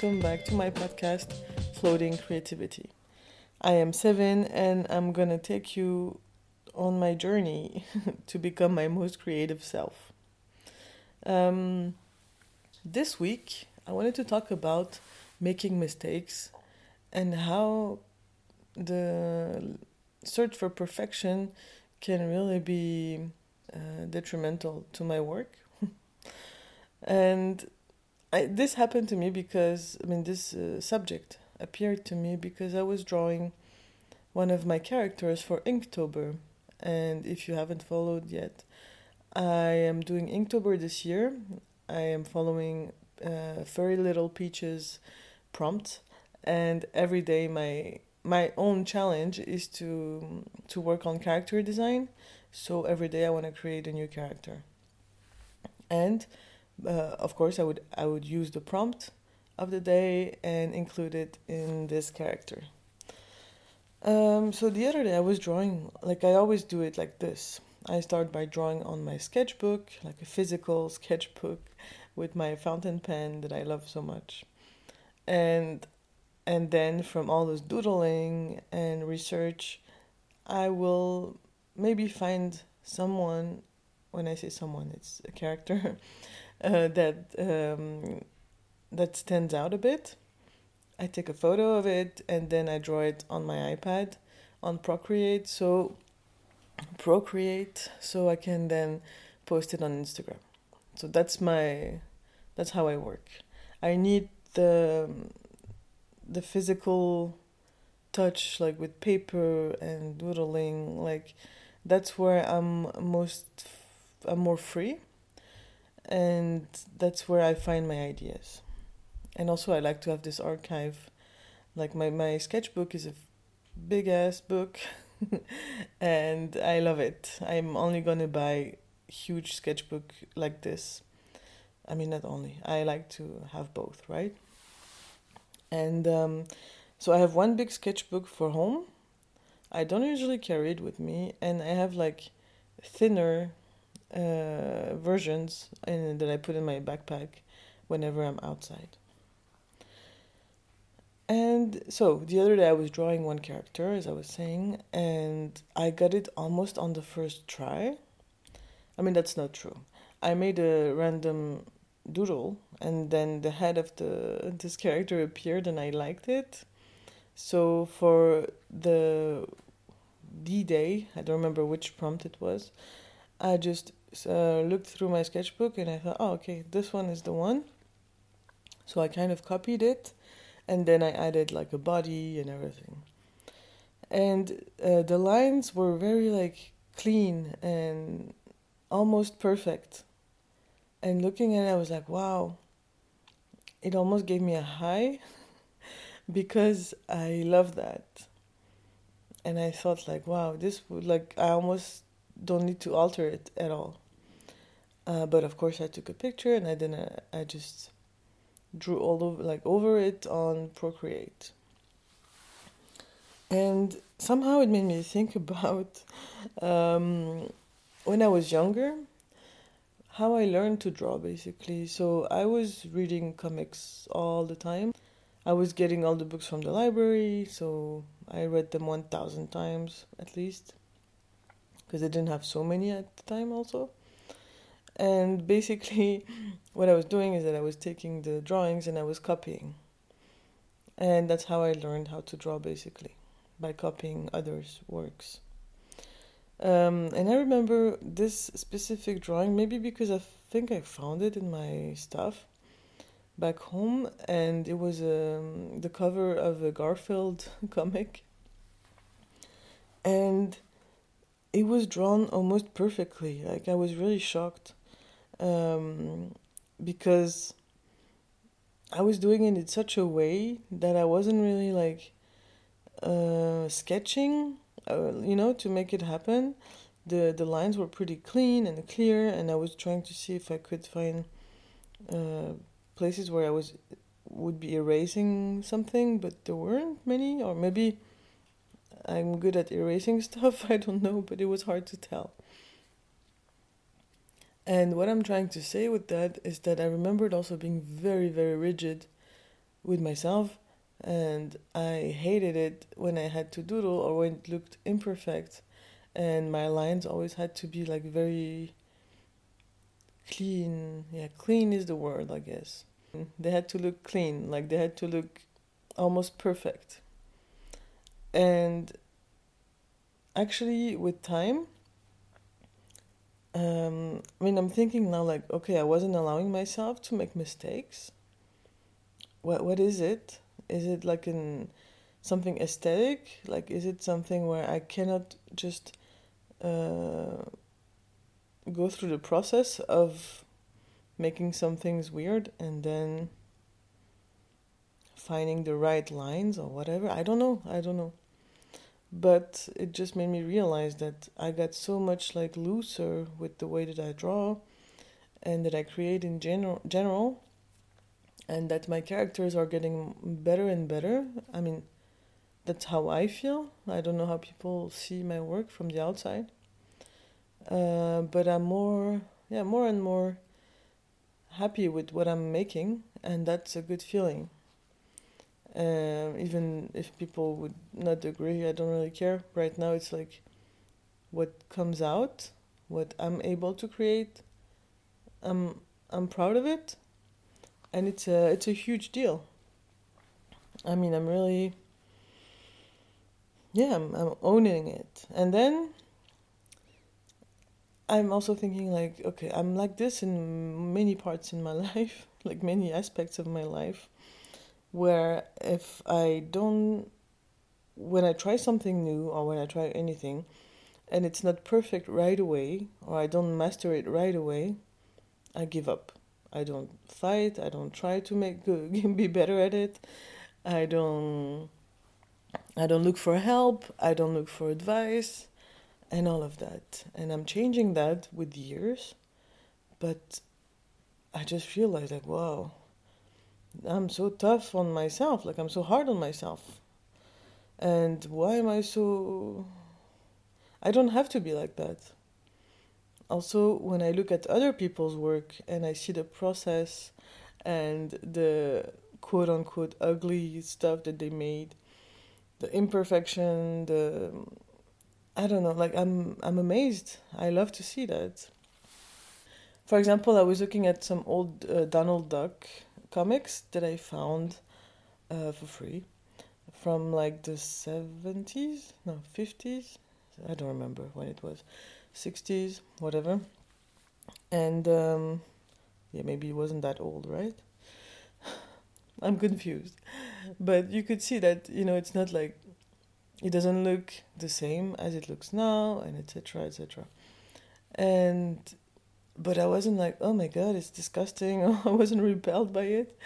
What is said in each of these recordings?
welcome back to my podcast, Floating Creativity. I am Sevin, and I'm gonna take you on my journey to become my most creative self. Um, this week, I wanted to talk about making mistakes and how the search for perfection can really be uh, detrimental to my work. and I, this happened to me because, I mean, this uh, subject appeared to me because I was drawing one of my characters for Inktober. And if you haven't followed yet, I am doing Inktober this year. I am following uh, Furry Little Peaches prompt, and every day my my own challenge is to to work on character design. So every day I want to create a new character, and uh, of course I would I would use the prompt of the day and include it in this character. Um, so the other day I was drawing like I always do it like this. I start by drawing on my sketchbook, like a physical sketchbook with my fountain pen that I love so much. And and then from all this doodling and research, I will maybe find someone. When I say someone, it's a character uh, that um, that stands out a bit. I take a photo of it and then I draw it on my iPad on Procreate. So Procreate, so I can then post it on Instagram. So that's my that's how I work. I need the the physical touch like with paper and doodling like that's where I'm most I'm more free and that's where I find my ideas. And also I like to have this archive like my my sketchbook is a big ass book and I love it. I'm only to buy huge sketchbook like this. I mean not only. I like to have both, right? And um, so I have one big sketchbook for home. I don't usually carry it with me, and I have like thinner uh, versions that I put in my backpack whenever I'm outside. And so the other day I was drawing one character, as I was saying, and I got it almost on the first try. I mean, that's not true. I made a random doodle and then the head of the this character appeared and I liked it. So for the D day, I don't remember which prompt it was. I just uh, looked through my sketchbook and I thought, oh, okay, this one is the one. So I kind of copied it, and then I added like a body and everything. And uh, the lines were very like clean and almost perfect. And looking at it, I was like, wow, it almost gave me a high because I love that. And I thought like, wow, this would like I almost don't need to alter it at all. Uh, but of course, I took a picture and I didn't. I just drew all over like over it on Procreate. And somehow it made me think about um, when I was younger how I learned to draw basically. So I was reading comics all the time. I was getting all the books from the library, so I read them 1000 times at least because I didn't have so many at the time also. And basically what I was doing is that I was taking the drawings and I was copying. And that's how I learned how to draw basically by copying others' works. Um, and I remember this specific drawing, maybe because I think I found it in my stuff back home, and it was um, the cover of a Garfield comic. And it was drawn almost perfectly. Like, I was really shocked um, because I was doing it in such a way that I wasn't really like uh, sketching uh, you know, to make it happen. The the lines were pretty clean and clear, and I was trying to see if I could find uh, places where I was would be erasing something, but there weren't many, or maybe I'm good at erasing stuff. I don't know, but it was hard to tell. And what I'm trying to say with that is that I remembered also being very, very rigid with myself and I hated it when I had to doodle or when it looked imperfect and my lines always had to be like very clean. Yeah, clean is the word, I guess. They had to look clean, like they had to look almost perfect. And actually, with time, um, I mean, I'm thinking now, like, okay, I wasn't allowing myself to make mistakes. What what is it? Is it like an something aesthetic? Like, is it something where I cannot just uh, go through the process of making some things weird and then finding the right lines or whatever? I don't know. I don't know. But it just made me realize that I got so much like looser with the way that I draw and that I create in general general and that my characters are getting better and better. I mean, that's how I feel. I don't know how people see my work from the outside. Uh, but I'm more, yeah, more and more happy with what I'm making, and that's a good feeling. Uh, even if people would not agree, I don't really care. Right now, it's like what comes out, what I'm able to create. I'm I'm proud of it, and it's a it's a huge deal. I mean, I'm really yeah, I'm, I'm owning it, and then I'm also thinking like, okay, I'm like this in many parts in my life, like many aspects of my life, where if I don't, when I try something new or when I try anything, and it's not perfect right away, or I don't master it right away, I give up. I don't fight. I don't try to make good, be better at it. I don't. I don't look for help. I don't look for advice and all of that. And I'm changing that with years, but I just realized like, wow, I'm so tough on myself. Like, I'm so hard on myself. And why am I so. I don't have to be like that. Also, when I look at other people's work and I see the process and the quote unquote ugly stuff that they made, the imperfection, the I don't know, like I'm I'm amazed. I love to see that. For example, I was looking at some old uh, Donald Duck comics that I found uh, for free from like the 70s, no, 50s. I don't remember when it was. 60s, whatever. And um, yeah, maybe it wasn't that old, right? I'm confused. But you could see that, you know, it's not like it doesn't look the same as it looks now and etc etc and but i wasn't like oh my god it's disgusting. I wasn't repelled by it.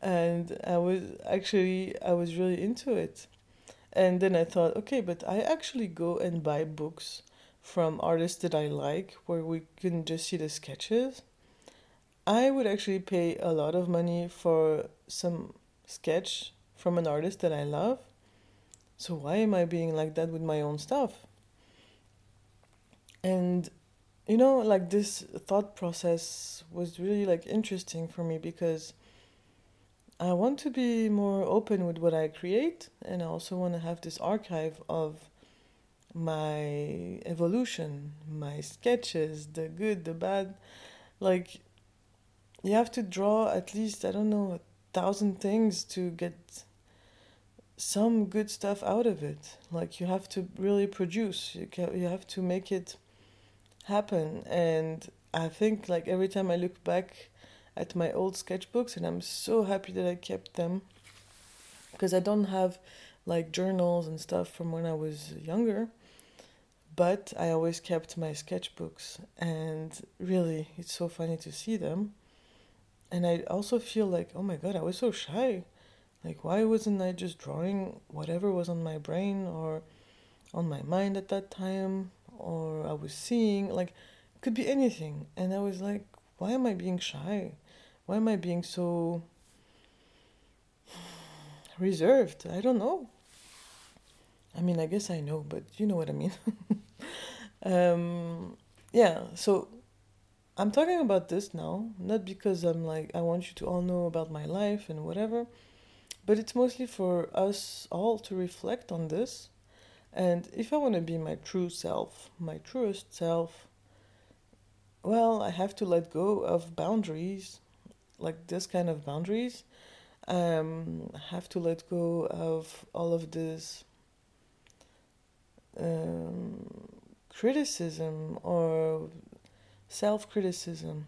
And i was actually i was really into it. And then i thought okay but i actually go and buy books from artists that i like where we can just see the sketches. I would actually pay a lot of money for some sketch from an artist that i love. So why am I being like that with my own stuff? And you know, like this thought process was really like interesting for me because I want to be more open with what I create and I also want to have this archive of my evolution, my sketches, the good, the bad. Like you have to draw at least I don't know a thousand things to get some good stuff out of it. Like you have to really produce. You can, you have to make it happen. And I think like every time I look back at my old sketchbooks, and I'm so happy that I kept them because I don't have like journals and stuff from when I was younger. But I always kept my sketchbooks, and really, it's so funny to see them. And I also feel like, oh my god, I was so shy like, why wasn't I just drawing whatever was on my brain or on my mind at that time or I was seeing? Like, could be anything. And I was like, why am I being shy? Why am I being so reserved? I don't know. I mean, I guess I know, but you know what I mean. um, yeah, so I'm talking about this now, not because I'm like, I want you to all know about my life and whatever but it's mostly for us all to reflect on this. And if I want to be my true self, my truest self, well, I have to let go of boundaries, like this kind of boundaries. Um, I have to let go of all of this um, criticism or self criticism,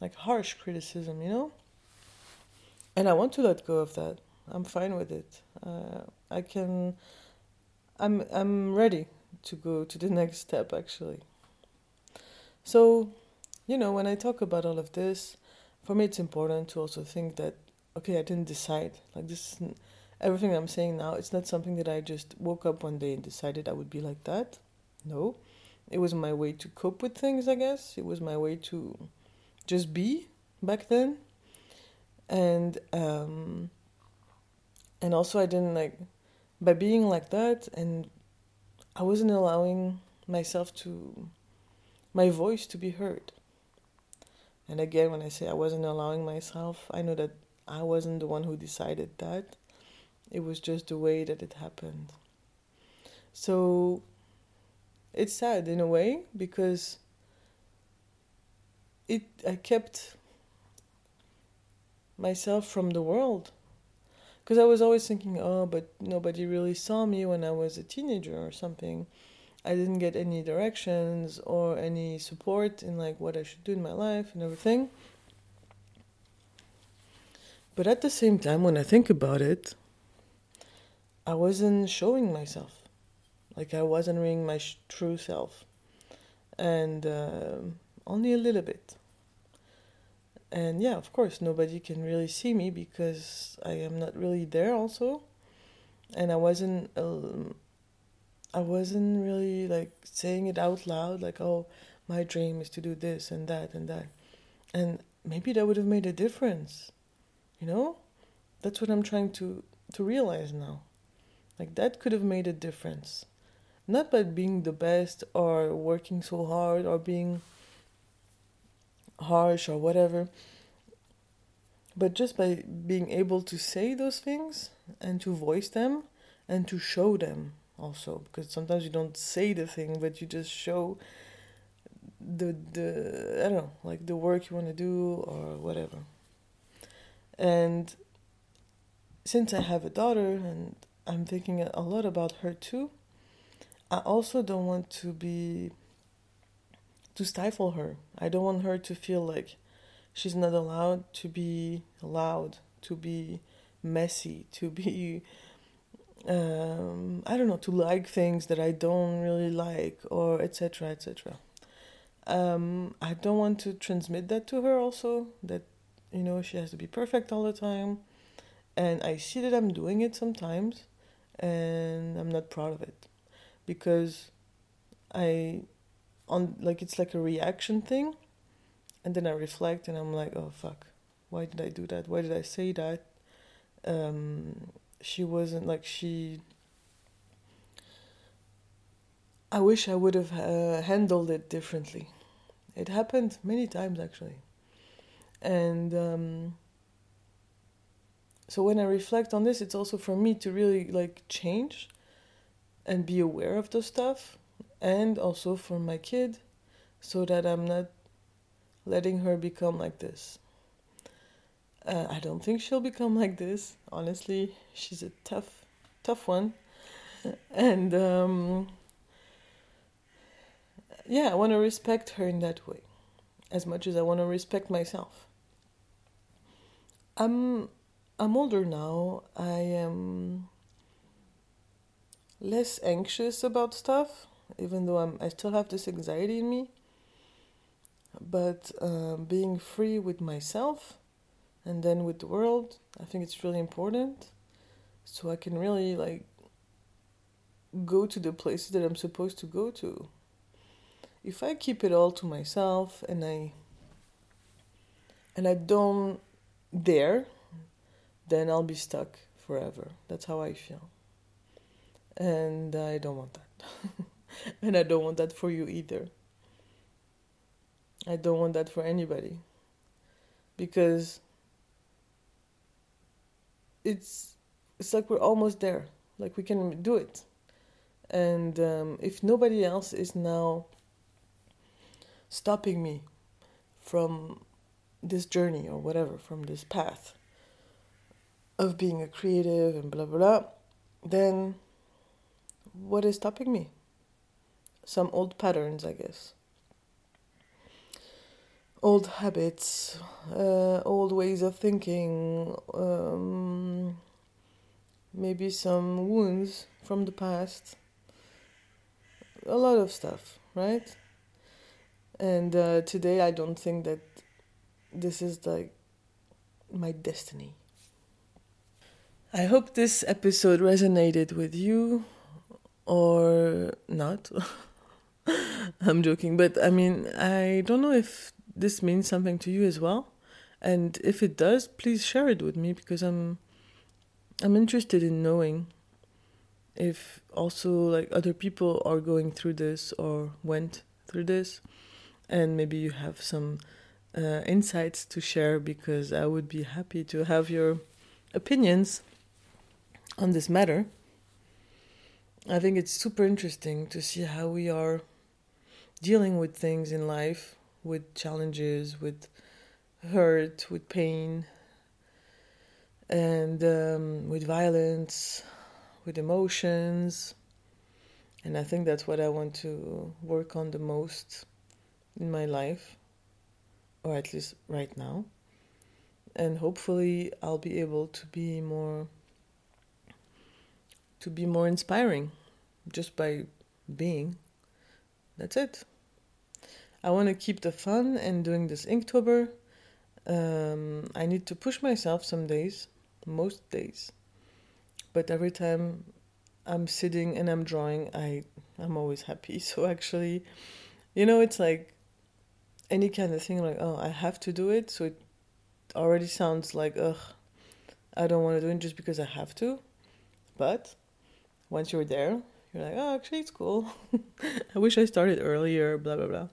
like harsh criticism, you know? And I want to let go of that. I'm fine with it. Uh, I can. I'm I'm ready to go to the next step actually. So, you know, when I talk about all of this, for me it's important to also think that okay, I didn't decide. Like this everything I'm saying now, it's not something that I just woke up one day and decided I would be like that. No. It was my way to cope with things, I guess. It was my way to just be back then. And um and also I didn't like by being like that and I wasn't allowing myself to my voice to be heard. And again when I say I wasn't allowing myself, I know that I wasn't the one who decided that. It was just the way that it happened. So it's sad in a way because it I kept myself from the world because I was always thinking, oh, but nobody really saw me when I was a teenager or something. I didn't get any directions or any support in like what I should do in my life and everything. But at the same time, when I think about it, I wasn't showing myself. Like I wasn't being my sh- true self. And uh, only a little bit. And yeah, of course, nobody can really see me because I am not really there also. And I wasn't. Um, I wasn't really like saying it out loud, like, oh, my dream is to do this and that and that. And maybe that would have made a difference. You know? That's what I'm trying to, to realize now. Like that could have made a difference. Not by being the best or working so hard or being harsh or whatever, but just by being able to say those things and to voice them and to show them also because sometimes you don't say the thing but you just show the the I don't know like the work you want to do or whatever. And since I have a daughter and I'm thinking a lot about her too. I also don't want to be to stifle her. I don't want her to feel like she's not allowed to be loud, to be messy, to be um, I don't know, to like things that I don't really like, or etc. etc. Um, I don't want to transmit that to her also. That you know she has to be perfect all the time, and I see that I'm doing it sometimes, and I'm not proud of it because I on like it's like a reaction thing. And then I reflect and I'm like oh fuck. Why did I do that? Why did I say that? Um, she wasn't like she I wish I would have uh, handled it differently. It happened many times actually. And um, so when I reflect on this, it's also for me to really like change and be aware of the stuff, and also for my kid, so that I'm not letting her become like this. Uh, I don't think she'll become like this. Honestly, she's a tough, tough one, and um, yeah, I want to respect her in that way, as much as I want to respect myself. I'm I'm older now. I am less anxious about stuff, even though I'm, I still have this anxiety in me. But uh, being free with myself and then with the world, I think it's really important. So I can really like go to the places that I'm supposed to go to. If I keep it all to myself and I and I don't dare then I'll be stuck forever. That's how I feel. And I don't want that. and I don't want that for you either. I don't want that for anybody. Because it's it's like we're almost there. Like we can do it. And um, if nobody else is now stopping me from this journey or whatever, from this path of being a creative and blah blah blah, then what is stopping me? Some old patterns, I guess. Old habits, uh, old ways of thinking, um, maybe some wounds from the past, a lot of stuff, right? And uh, today I don't think that this is like my destiny. I hope this episode resonated with you or not. I'm joking, but I mean, I don't know if this means something to you as well. And if it does, please share it with me because I'm I'm interested in knowing if also like other people are going through this or went through this and maybe you have some uh, insights to share because I would be happy to have your opinions on this matter. I think it's super interesting to see how we are dealing with things in life, with challenges, with hurt, with pain, and um, with violence, with emotions. And I think that's what I want to work on the most in my life, or at least right now. And hopefully, I'll be able to be more to be more inspiring just by being. That's it. I want to keep the fun and doing this Inktober. Um, I need to push myself some days, most days. But every time I'm sitting and I'm drawing, I I'm always happy. So actually, you know, it's like any kind of thing. Like, oh, I have to do it. So it already sounds like, ugh, I don't want to do it just because I have to. But once you're there, you're like, oh, actually, it's cool. I wish I started earlier, blah, blah, blah.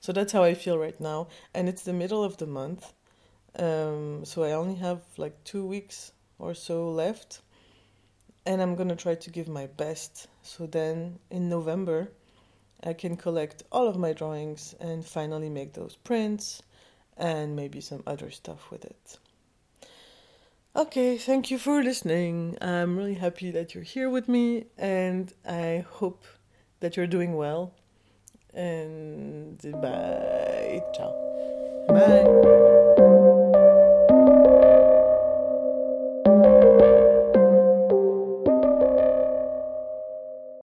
So that's how I feel right now. And it's the middle of the month. Um, so I only have like two weeks or so left. And I'm going to try to give my best. So then in November, I can collect all of my drawings and finally make those prints and maybe some other stuff with it. Okay, thank you for listening. I'm really happy that you're here with me, and I hope that you're doing well. And bye. Ciao. Bye.